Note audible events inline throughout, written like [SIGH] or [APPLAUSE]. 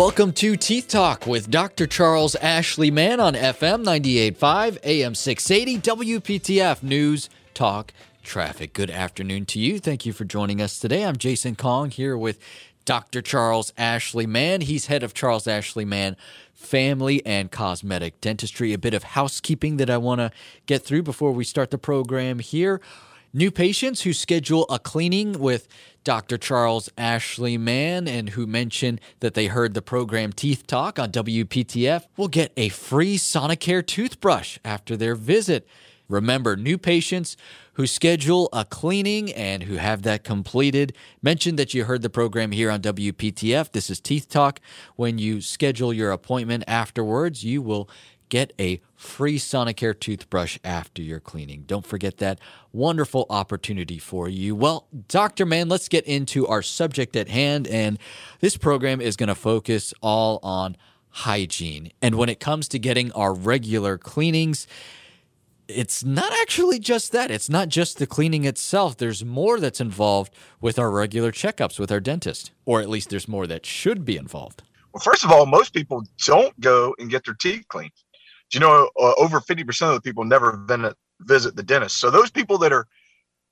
Welcome to Teeth Talk with Dr. Charles Ashley Mann on FM 98.5, AM 680, WPTF News, Talk, Traffic. Good afternoon to you. Thank you for joining us today. I'm Jason Kong here with Dr. Charles Ashley Mann. He's head of Charles Ashley Mann Family and Cosmetic Dentistry. A bit of housekeeping that I want to get through before we start the program here. New patients who schedule a cleaning with Dr. Charles Ashley Mann and who mention that they heard the program Teeth Talk on WPTF will get a free Sonicare toothbrush after their visit. Remember, new patients who schedule a cleaning and who have that completed, mention that you heard the program here on WPTF. This is Teeth Talk. When you schedule your appointment afterwards, you will get a free Sonicare toothbrush after your cleaning. Don't forget that wonderful opportunity for you. Well, Dr. Mann, let's get into our subject at hand. And this program is going to focus all on hygiene. And when it comes to getting our regular cleanings, it's not actually just that. It's not just the cleaning itself. There's more that's involved with our regular checkups with our dentist, or at least there's more that should be involved. Well, first of all, most people don't go and get their teeth cleaned you know uh, over 50% of the people never visit the dentist. So those people that are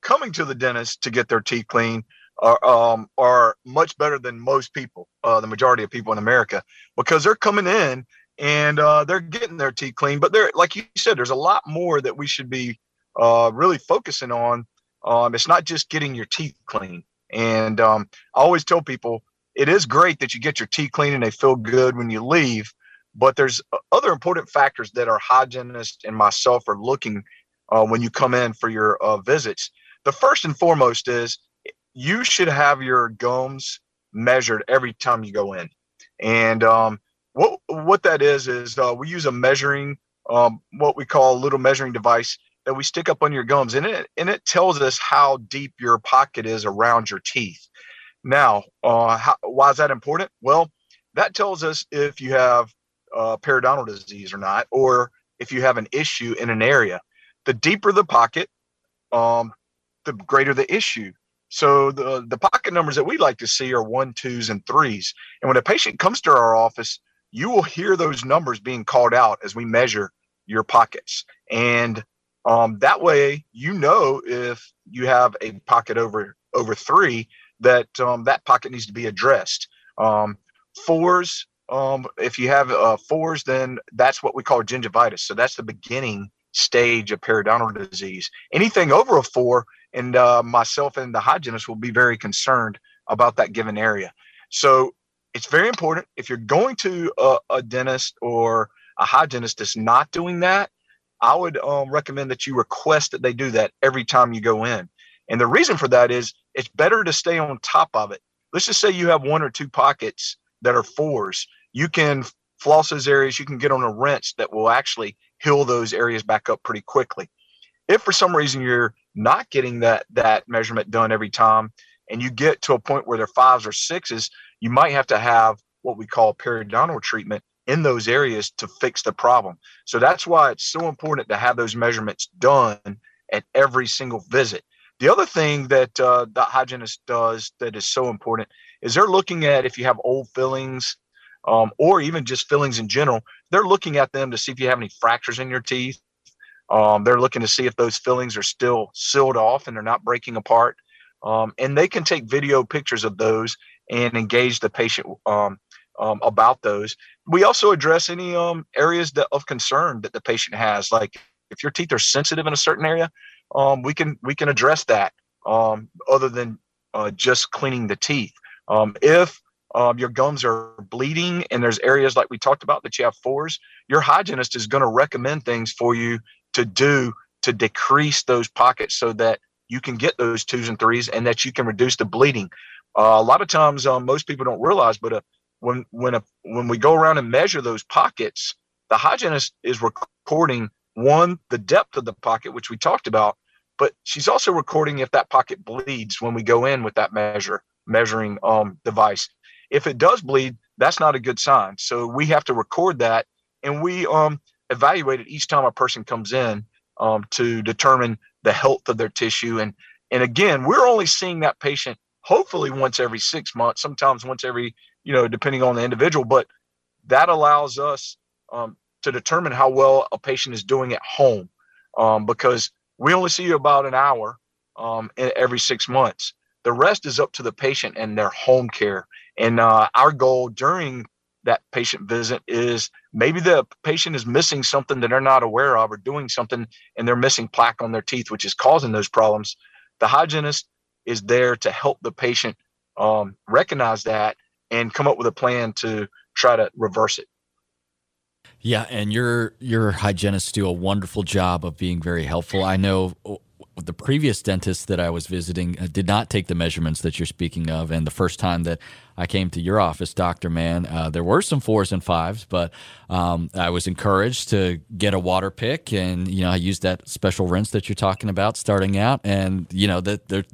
coming to the dentist to get their teeth clean are um, are much better than most people uh, the majority of people in america because they're coming in and uh, they're getting their teeth clean but they're like you said there's a lot more that we should be uh, really focusing on. Um, it's not just getting your teeth clean and um, i always tell people it is great that you get your teeth clean and they feel good when you leave but there's other important factors that our hygienist and myself are looking uh, when you come in for your uh, visits. The first and foremost is you should have your gums measured every time you go in. And um, what what that is is uh, we use a measuring um, what we call a little measuring device that we stick up on your gums, and it and it tells us how deep your pocket is around your teeth. Now, uh, how, why is that important? Well, that tells us if you have uh, periodontal disease or not, or if you have an issue in an area. The deeper the pocket, um, the greater the issue. So the the pocket numbers that we like to see are one, twos, and threes. And when a patient comes to our office, you will hear those numbers being called out as we measure your pockets. And um, that way, you know if you have a pocket over over three, that um, that pocket needs to be addressed. Um, fours um, if you have uh, fours, then that's what we call gingivitis. So that's the beginning stage of periodontal disease. Anything over a four, and uh, myself and the hygienist will be very concerned about that given area. So it's very important if you're going to a, a dentist or a hygienist that's not doing that. I would um, recommend that you request that they do that every time you go in. And the reason for that is it's better to stay on top of it. Let's just say you have one or two pockets that are fours you can floss those areas. You can get on a rinse that will actually heal those areas back up pretty quickly. If for some reason you're not getting that that measurement done every time, and you get to a point where they're fives or sixes, you might have to have what we call periodontal treatment in those areas to fix the problem. So that's why it's so important to have those measurements done at every single visit. The other thing that uh, the hygienist does that is so important is they're looking at if you have old fillings um, or even just fillings in general, they're looking at them to see if you have any fractures in your teeth. Um, they're looking to see if those fillings are still sealed off and they're not breaking apart. Um, and they can take video pictures of those and engage the patient um, um, about those. We also address any um, areas that, of concern that the patient has, like if your teeth are sensitive in a certain area, we can we can address that. other than uh, just cleaning the teeth. if um, your gums are bleeding and there's areas like we talked about that you have fours, your hygienist is going to recommend things for you to do to decrease those pockets so that you can get those twos and threes and that you can reduce the bleeding. Uh, a lot of times, um, most people don't realize, but uh, when when a, when we go around and measure those pockets, the hygienist is recording one the depth of the pocket, which we talked about, but she's also recording if that pocket bleeds when we go in with that measure measuring um, device. If it does bleed, that's not a good sign. So we have to record that and we um, evaluate it each time a person comes in um, to determine the health of their tissue. And and again, we're only seeing that patient hopefully once every six months, sometimes once every, you know, depending on the individual. But that allows us um, to determine how well a patient is doing at home um, because we only see you about an hour um, every six months. The rest is up to the patient and their home care. And uh, our goal during that patient visit is maybe the patient is missing something that they're not aware of or doing something and they're missing plaque on their teeth, which is causing those problems. The hygienist is there to help the patient um, recognize that and come up with a plan to try to reverse it. Yeah, and your your hygienists do a wonderful job of being very helpful. I know the previous dentist that I was visiting uh, did not take the measurements that you're speaking of. And the first time that I came to your office, Doctor Mann, uh, there were some fours and fives, but um, I was encouraged to get a water pick, and you know I used that special rinse that you're talking about starting out, and you know that there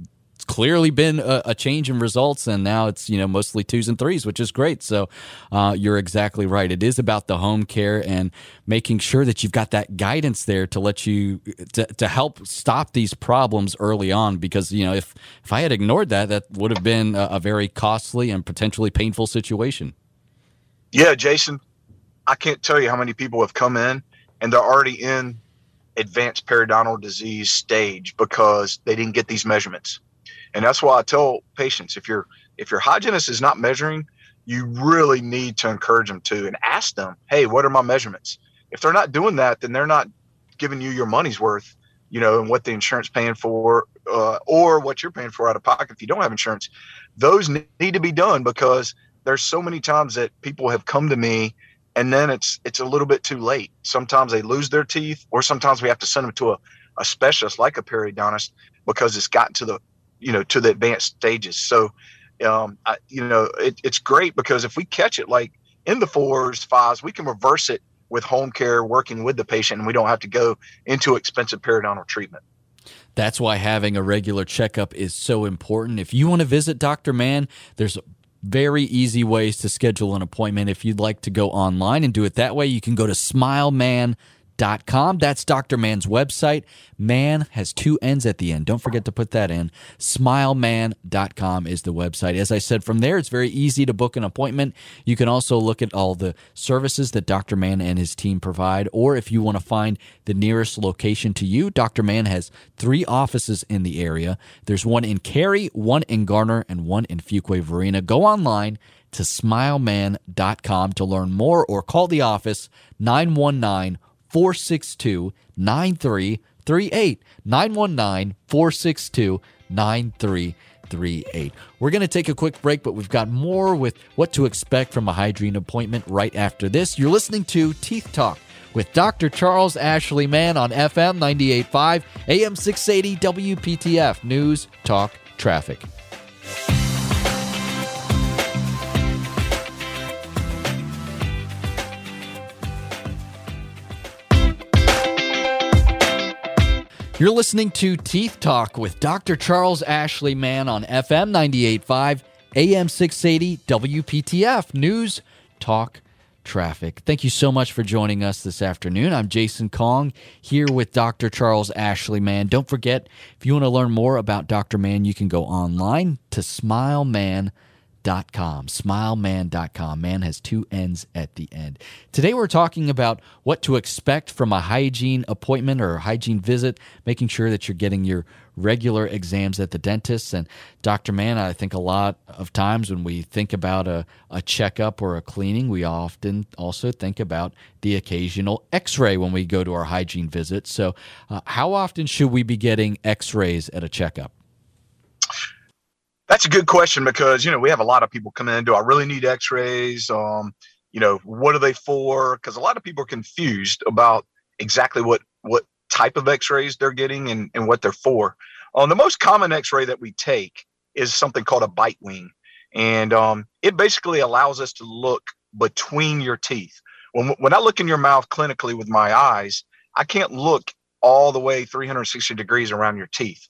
clearly been a, a, change in results, and now it's you know mostly twos and threes, which is great. So uh, you're exactly right. It is about the home care and making sure that you've got that guidance there to let you to, to help stop these problems early on. Because you know if if I had ignored that, that would have been a, a very costly and potentially painful situation. Yeah, Jason, I can't tell you how many people have come in and they're already in advanced periodontal disease stage because they didn't get these measurements. And that's why I tell patients if your if your hygienist is not measuring, you really need to encourage them to and ask them, hey, what are my measurements? If they're not doing that, then they're not giving you your money's worth, you know, and what the insurance paying for, uh, or what you're paying for out of pocket if you don't have insurance. Those need to be done because there's so many times that people have come to me and then it's it's a little bit too late. Sometimes they lose their teeth, or sometimes we have to send them to a, a specialist like a periodontist because it's gotten to the you know to the advanced stages. So, um, I, you know, it, it's great because if we catch it like in the fours, fives, we can reverse it with home care, working with the patient, and we don't have to go into expensive periodontal treatment. That's why having a regular checkup is so important. If you want to visit Dr. Mann, there's very easy ways to schedule an appointment. If you'd like to go online and do it that way, you can go to smilemann.com com. That's Dr. Mann's website. Man has two N's at the end. Don't forget to put that in. Smilemann.com is the website. As I said, from there, it's very easy to book an appointment. You can also look at all the services that Dr. Mann and his team provide, or if you want to find the nearest location to you, Dr. Mann has three offices in the area. There's one in Cary, one in Garner, and one in Fuquay-Varina. Go online to smilemann.com to learn more or call the office 919 462 9338. 919 462 9338. We're going to take a quick break, but we've got more with what to expect from a hygiene appointment right after this. You're listening to Teeth Talk with Dr. Charles Ashley Mann on FM 985, AM 680, WPTF News, Talk, Traffic. You're listening to Teeth Talk with Dr. Charles Ashley Mann on FM 98.5, AM 680, WPTF News, Talk, Traffic. Thank you so much for joining us this afternoon. I'm Jason Kong here with Dr. Charles Ashley Mann. Don't forget, if you want to learn more about Dr. Mann, you can go online to smilemann.com smilemann.com. Smilemann.com. Man has two N's at the end. Today we're talking about what to expect from a hygiene appointment or hygiene visit, making sure that you're getting your regular exams at the dentist. And Dr. Mann, I think a lot of times when we think about a, a checkup or a cleaning, we often also think about the occasional x ray when we go to our hygiene visit. So, uh, how often should we be getting x rays at a checkup? That's a good question because you know we have a lot of people come in. Do I really need X-rays? Um, you know, what are they for? Because a lot of people are confused about exactly what what type of X-rays they're getting and, and what they're for. Um, the most common X-ray that we take is something called a bite wing, and um, it basically allows us to look between your teeth. When when I look in your mouth clinically with my eyes, I can't look all the way 360 degrees around your teeth.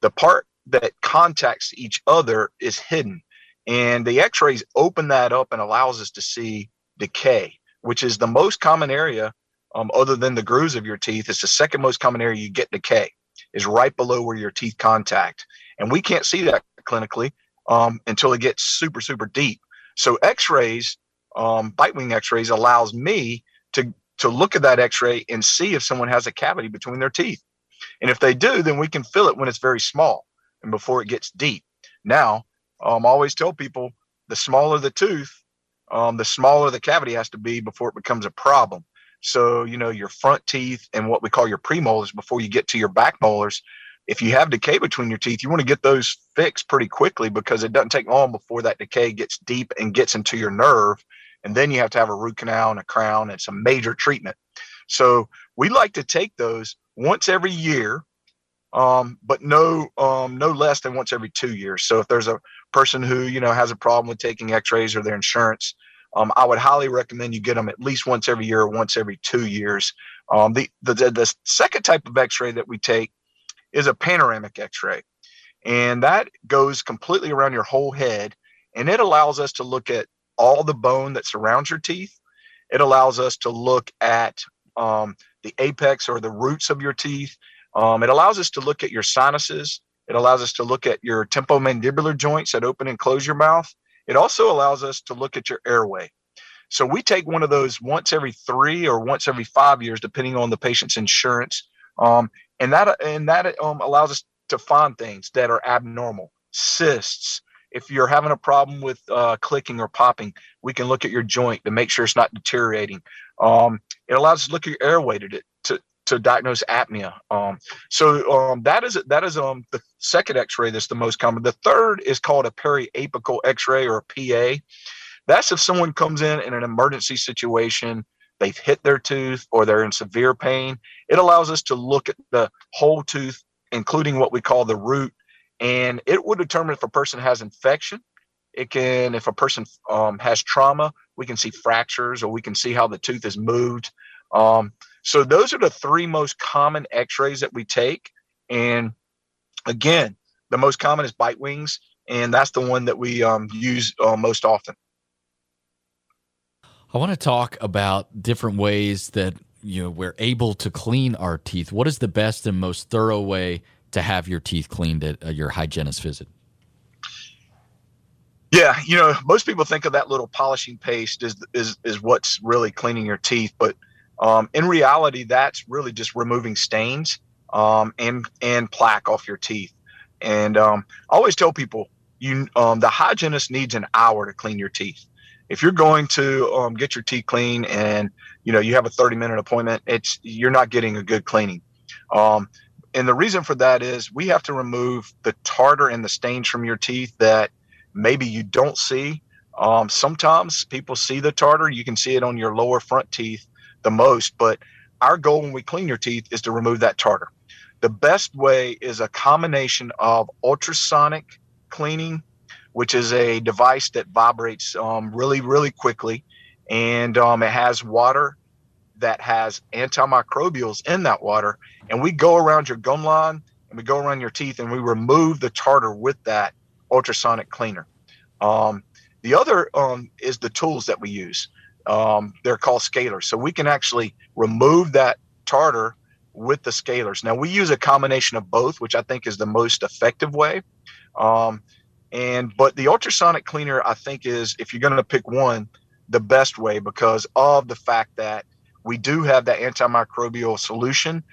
The part that contacts each other is hidden. And the x rays open that up and allows us to see decay, which is the most common area, um, other than the grooves of your teeth. It's the second most common area you get decay, is right below where your teeth contact. And we can't see that clinically. um, until it gets super, super deep. So X-rays, um, bite wing X-rays, allows me to to look at that X-ray and see if someone has a cavity between their teeth. And if they do, then we can fill it when it's very small and before it gets deep. Now, um, I always tell people the smaller the tooth, um, the smaller the cavity has to be before it becomes a problem. So, you know, your front teeth and what we call your premolars before you get to your back molars, if you have decay between your teeth, you want to get those fixed pretty quickly because it doesn't take long before that decay gets deep and gets into your nerve. And then you have to have a root canal and a crown. It's a major treatment. So we like to take those once every year, um, but no um, no less than once every two years. So if there's a person who you know has a problem with taking X-rays or their insurance, um, I would highly recommend you get them at least once every year or once every two years. Um, the, the the second type of X-ray that we take is a panoramic X-ray, and that goes completely around your whole head, and it allows us to look at all the bone that surrounds your teeth. It allows us to look at um, the apex or the roots of your teeth. Um, it allows us to look at your sinuses. It allows us to look at your temporomandibular joints that open and close your mouth. It also allows us to look at your airway. So we take one of those once every three or once every five years, depending on the patient's insurance. Um, and that and that um, allows us to find things that are abnormal, cysts. If you're having a problem with uh, clicking or popping, we can look at your joint to make sure it's not deteriorating. Um, it allows us to look at your airway to, to diagnose apnea. Um, so um, that is that is um, the second X-ray that's the most common. The third is called a periapical X-ray or a PA. That's if someone comes in in an emergency situation, they've hit their tooth or they're in severe pain. It allows us to look at the whole tooth, including what we call the root, and it will determine if a person has infection. It can, if a person um, has trauma, we can see fractures or we can see how the tooth is moved. Um, so those are the three most common X-rays that we take. And again, the most common is bite wings, and that's the one that we um, use uh, most often. I want to talk about different ways that you know we're able to clean our teeth. What is the best and most thorough way to have your teeth cleaned at uh, your hygienist visit? Yeah, you know, most people think of that little polishing paste is is is what's really cleaning your teeth, but um, in reality, that's really just removing stains um, and and plaque off your teeth. And um, I always tell people, you um, the hygienist needs an hour to clean your teeth. If you're going to um, get your teeth clean and you know you have a 30 minute appointment, it's you're not getting a good cleaning. Um, and the reason for that is we have to remove the tartar and the stains from your teeth that maybe you don't see. Sometimes people see the tartar. You can see it on your lower front teeth the most. But our goal when we clean your teeth is to remove that tartar. The best way is a combination of ultrasonic cleaning, which is a device that vibrates um, really, really quickly. And um, it has water that has antimicrobials in that water. And we go around your gum line and we go around your teeth and we remove the tartar with that ultrasonic cleaner. Um, the other um, is the tools that we use. Um, they're called scalers. So we can actually remove that tartar with the scalers. Now we use a combination of both, which I think is the most effective way. Um, and but the ultrasonic cleaner, I think, is if you're going to pick one, the best way because of the fact that we do have that antimicrobial solution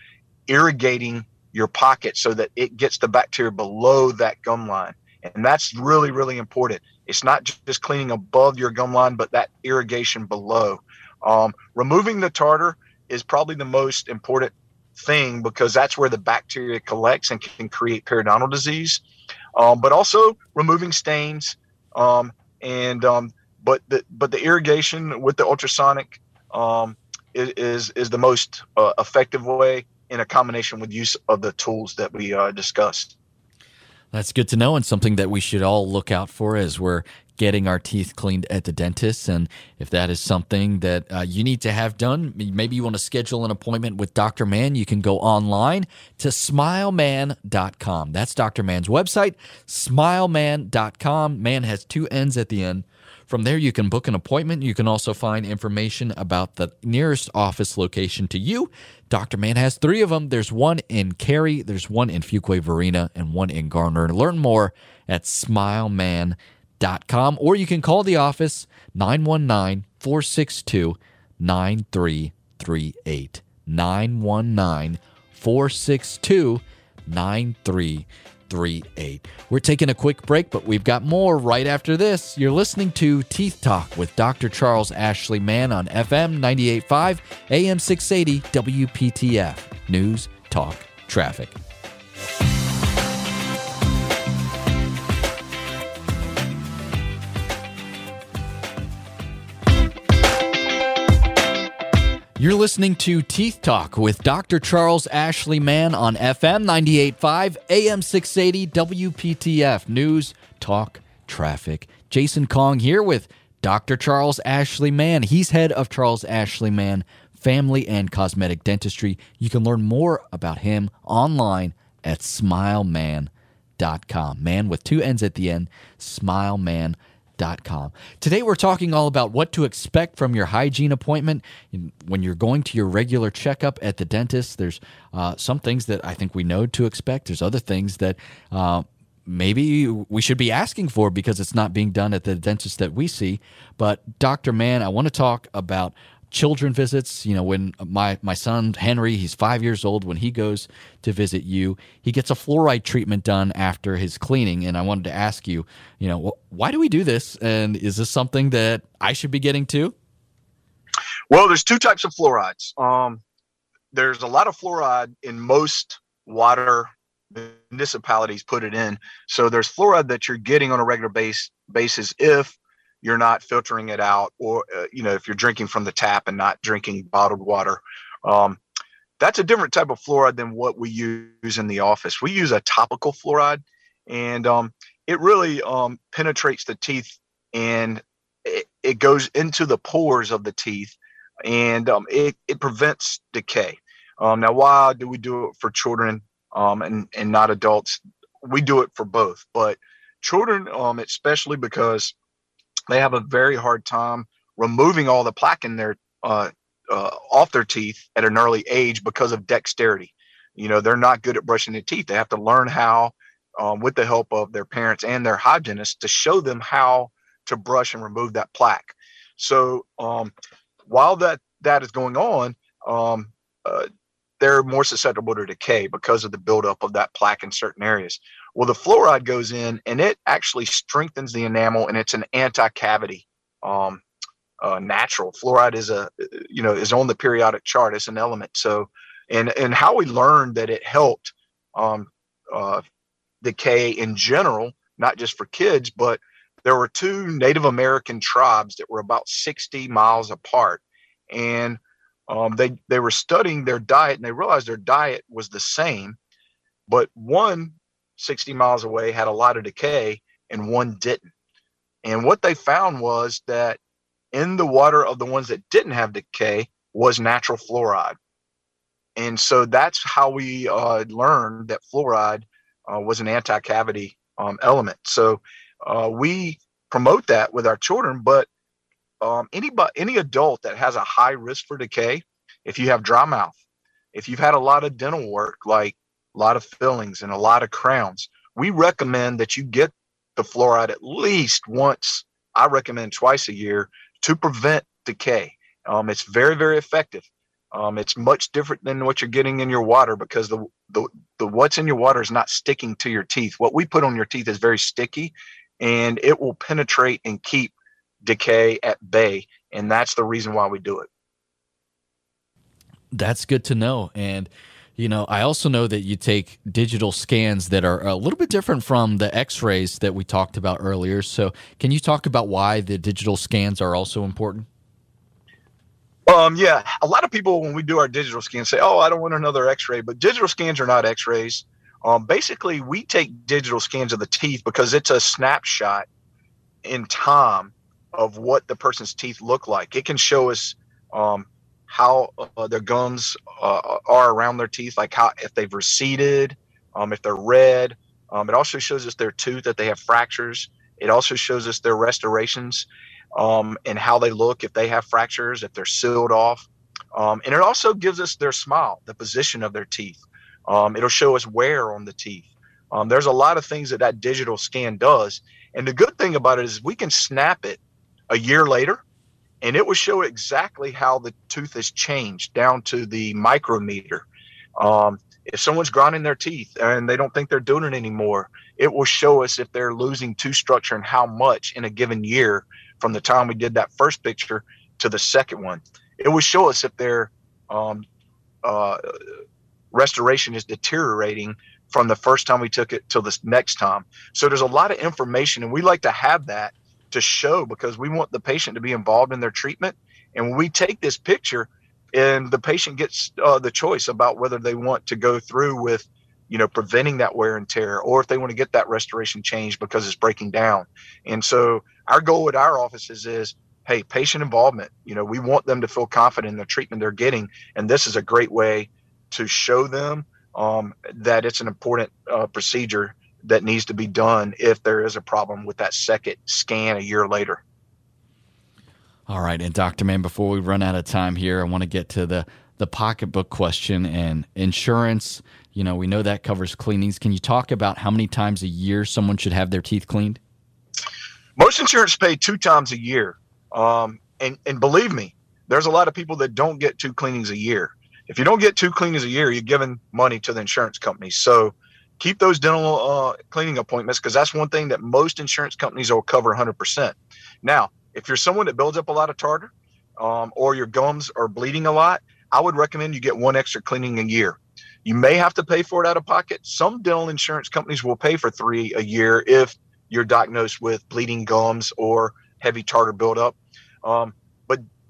irrigating your pocket so that it gets the bacteria below that gum line. And that's really, really important. It's not just cleaning above your gum line, but that irrigation below. Um, removing the tartar is probably the most important thing because that's where the bacteria collects and can create periodontal disease. Um, but also removing stains, um, and um, but the but the irrigation with the ultrasonic um, is is the most uh, effective way in a combination with use of the tools that we uh, discussed. That's good to know, and something that we should all look out for as we're getting our teeth cleaned at the dentist. And if that is something that uh, you need to have done, maybe you want to schedule an appointment with Dr. Mann, you can go online to smilemann.com. That's Dr. Mann's website, smilemann.com. Man has two N's at the end. From there, you can book an appointment. You can also find information about the nearest office location to you. Dr. Mann has three of them. There's one in Cary, there's one in Fuquay-Varina, and one in Garner. Learn more at smilemann.com or you can call the office 919 462 9338. 919 462 9338. We're taking a quick break, but we've got more right after this. You're listening to Teeth Talk with Dr. Charles Ashley Mann on FM 985 AM 680 WPTF. News, talk, traffic. You're listening to Teeth Talk with Dr. Charles Ashley Mann on FM 98.5, AM 680, WPTF News, Talk, Traffic. Jason Kong here with Dr. Charles Ashley Mann. He's head of Charles Ashley Mann Family and Cosmetic Dentistry. You can learn more about him online at smilemann.com. Man with two N's at the end, smilemann.com Today, we're talking all about what to expect from your hygiene appointment. When you're going to your regular checkup at the dentist, there's uh, some things that I think we know to expect. There's other things that uh, maybe we should be asking for because it's not being done at the dentist that we see. But, Dr. Mann, I want to talk about children visits. You know, when my my son Henry, he's five years old, when he goes to visit you, he gets a fluoride treatment done after his cleaning. And I wanted to ask you, you know, why do we do this? And is this something that I should be getting too? Well, there's two types of fluorides. Um, there's a lot of fluoride in most water municipalities put it in. So there's fluoride that you're getting on a regular base basis if you're not filtering it out or uh, you know if you're drinking from the tap and not drinking bottled water um, that's a different type of fluoride than what we use in the office. We use a topical fluoride and um, it really um, penetrates the teeth and it, it, goes into the pores of the teeth and um, it, it prevents decay. Um, now why do we do it for children um, and, and not adults? We do it for both but children especially because they have a very hard time removing all the plaque in their uh, uh, off their teeth at an early age because of dexterity. You know, they're not good at brushing their teeth. They have to learn how, um, with the help of their parents and their hygienist, to show them how to brush and remove that plaque. So um, while that that is going on, um, uh, they're more susceptible to decay because of the buildup of that plaque in certain areas. Well, the fluoride goes in and it actually strengthens the enamel and it's an anti-cavity um, uh, natural. Fluoride is a you know is on the periodic chart. It's an element. So and and how we learned that it helped um, uh, decay in general, not just for kids, but there were two Native American tribes that were about 60 miles apart, and um, they they were studying their diet and they realized their diet was the same, but one 60 miles away had a lot of decay and one didn't. And what they found was that in the water of the ones that didn't have decay was natural fluoride. And so that's how we uh, learned that fluoride uh, was an anti cavity um, element. So uh, we promote that with our children, but um, anybody, any adult that has a high risk for decay, if you have dry mouth, if you've had a lot of dental work like a lot of fillings and a lot of crowns. We recommend that you get the fluoride at least once. I recommend twice a year to prevent decay. Um, it's very, very effective. Um, it's much different than what you're getting in your water because the, the the what's in your water is not sticking to your teeth. What we put on your teeth is very sticky, and it will penetrate and keep decay at bay. And that's the reason why we do it. That's good to know. And you know, I also know that you take digital scans that are a little bit different from the x rays that we talked about earlier. So, can you talk about why the digital scans are also important? Um, yeah, a lot of people when we do our digital scans say, "Oh, I don't want another X-ray," but digital scans are not X-rays. Um, basically, we take digital scans of the teeth because it's a snapshot in time of what the person's teeth look like. It can show us um, how uh, their gums uh, are around their teeth, like how if they've receded, um, if they're red. Um, it also shows us their tooth that they have fractures. It also shows us their restorations um, and how they look if they have fractures, if they're sealed off. Um, and it also gives us their smile, the position of their teeth. Um, it'll show us wear on the teeth. Um, there's a lot of things that that digital scan does. And the good thing about it is we can snap it a year later and it will show exactly how the tooth has changed down to the micrometer. Um, if someone's grinding their teeth and they don't think they're doing it anymore, it will show us if they're losing tooth structure and how much in a given year from the time we did that first picture to the second one. It will show us if their um, uh, restoration is deteriorating from the first time we took it till the next time. So there's a lot of information, and we like to have that to show because we want the patient to be involved in their treatment. And when we take this picture, and the patient gets uh, the choice about whether they want to go through with you know preventing that wear and tear or if they want to get that restoration changed because it's breaking down and so our goal at our offices is hey patient involvement you know we want them to feel confident in the treatment they're getting and this is a great way to show them um, that it's an important uh, procedure that needs to be done if there is a problem with that second scan a year later all right, and Dr. Mann, before we run out of time here, I want to get to the the pocketbook question and insurance. You know, we know that covers cleanings. Can you talk about how many times a year someone should have their teeth cleaned? Most insurance pay two times a year, um, and and believe me, there's a lot of people that don't get two cleanings a year. If you don't get two cleanings a year, you're giving money to the insurance company. So keep those dental uh, cleaning appointments because that's one thing that most insurance companies will cover 100%. Now, if you're someone that builds up a lot of tartar um, or your gums are bleeding a lot, I would recommend you get one extra cleaning a year. You may have to pay for it out of pocket. Some dental insurance companies will pay for three a year if you're diagnosed with bleeding gums or heavy tartar buildup. Um,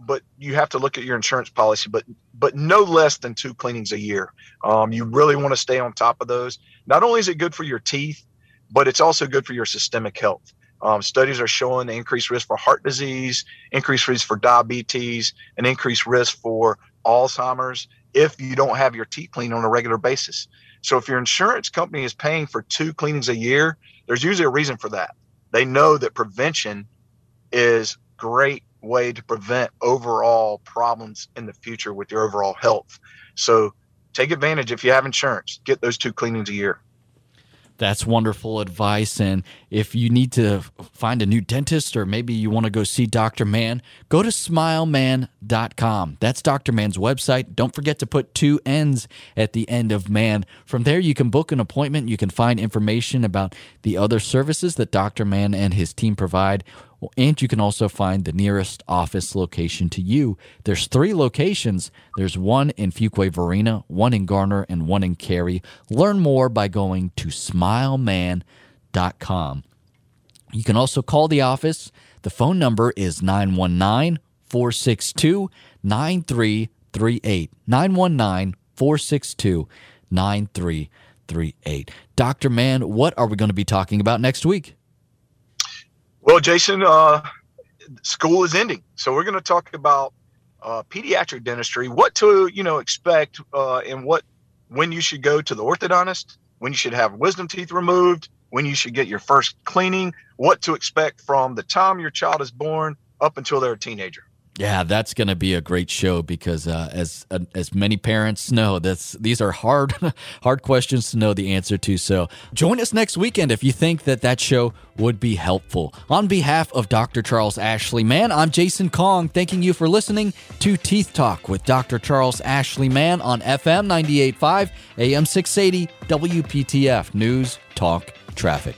but you have to look at your insurance policy. But but no less than two cleanings a year. Um, you really want to stay on top of those. Not only is it good for your teeth, but it's also good for your systemic health. Um, studies are showing increased risk for heart disease, increased risk for diabetes, and increased risk for Alzheimer's if you don't have your teeth cleaned on a regular basis. So if your insurance company is paying for two cleanings a year, there's usually a reason for that. They know that prevention is great way to prevent overall problems in the future with your overall health. So take advantage if you have insurance, get those two cleanings a year. That's wonderful advice. And if you need to find a new dentist or maybe you want to go see Dr. Mann, go to smilemann.com. That's Dr. Mann's website. Don't forget to put two N's at the end of man. From there, you can book an appointment. You can find information about the other services that Dr. Mann and his team provide and you can also find the nearest office location to you. There's three locations. There's one in Fuquay Varina, one in Garner, and one in Cary. Learn more by going to smilemann.com. You can also call the office. The phone number is 919 462 9338. 919 462 9338. Dr. Mann, what are we going to be talking about next week? Well, Jason, uh, school is ending, so we're going to talk about uh, pediatric dentistry, what to you know expect, uh, and what when you should go to the orthodontist, when you should have wisdom teeth removed, when you should get your first cleaning, what to expect from the time your child is born up until they're a teenager. Yeah, that's going to be a great show because uh, as uh, as many parents know, that's these are hard [LAUGHS] hard questions to know the answer to. So join us next weekend if you think that that show would be helpful. On behalf of Dr. Charles Ashley Mann, I'm Jason Kong, thanking you for listening to Teeth Talk with Dr. Charles Ashley Mann on FM 98.5, AM 680, WPTF News Talk Traffic.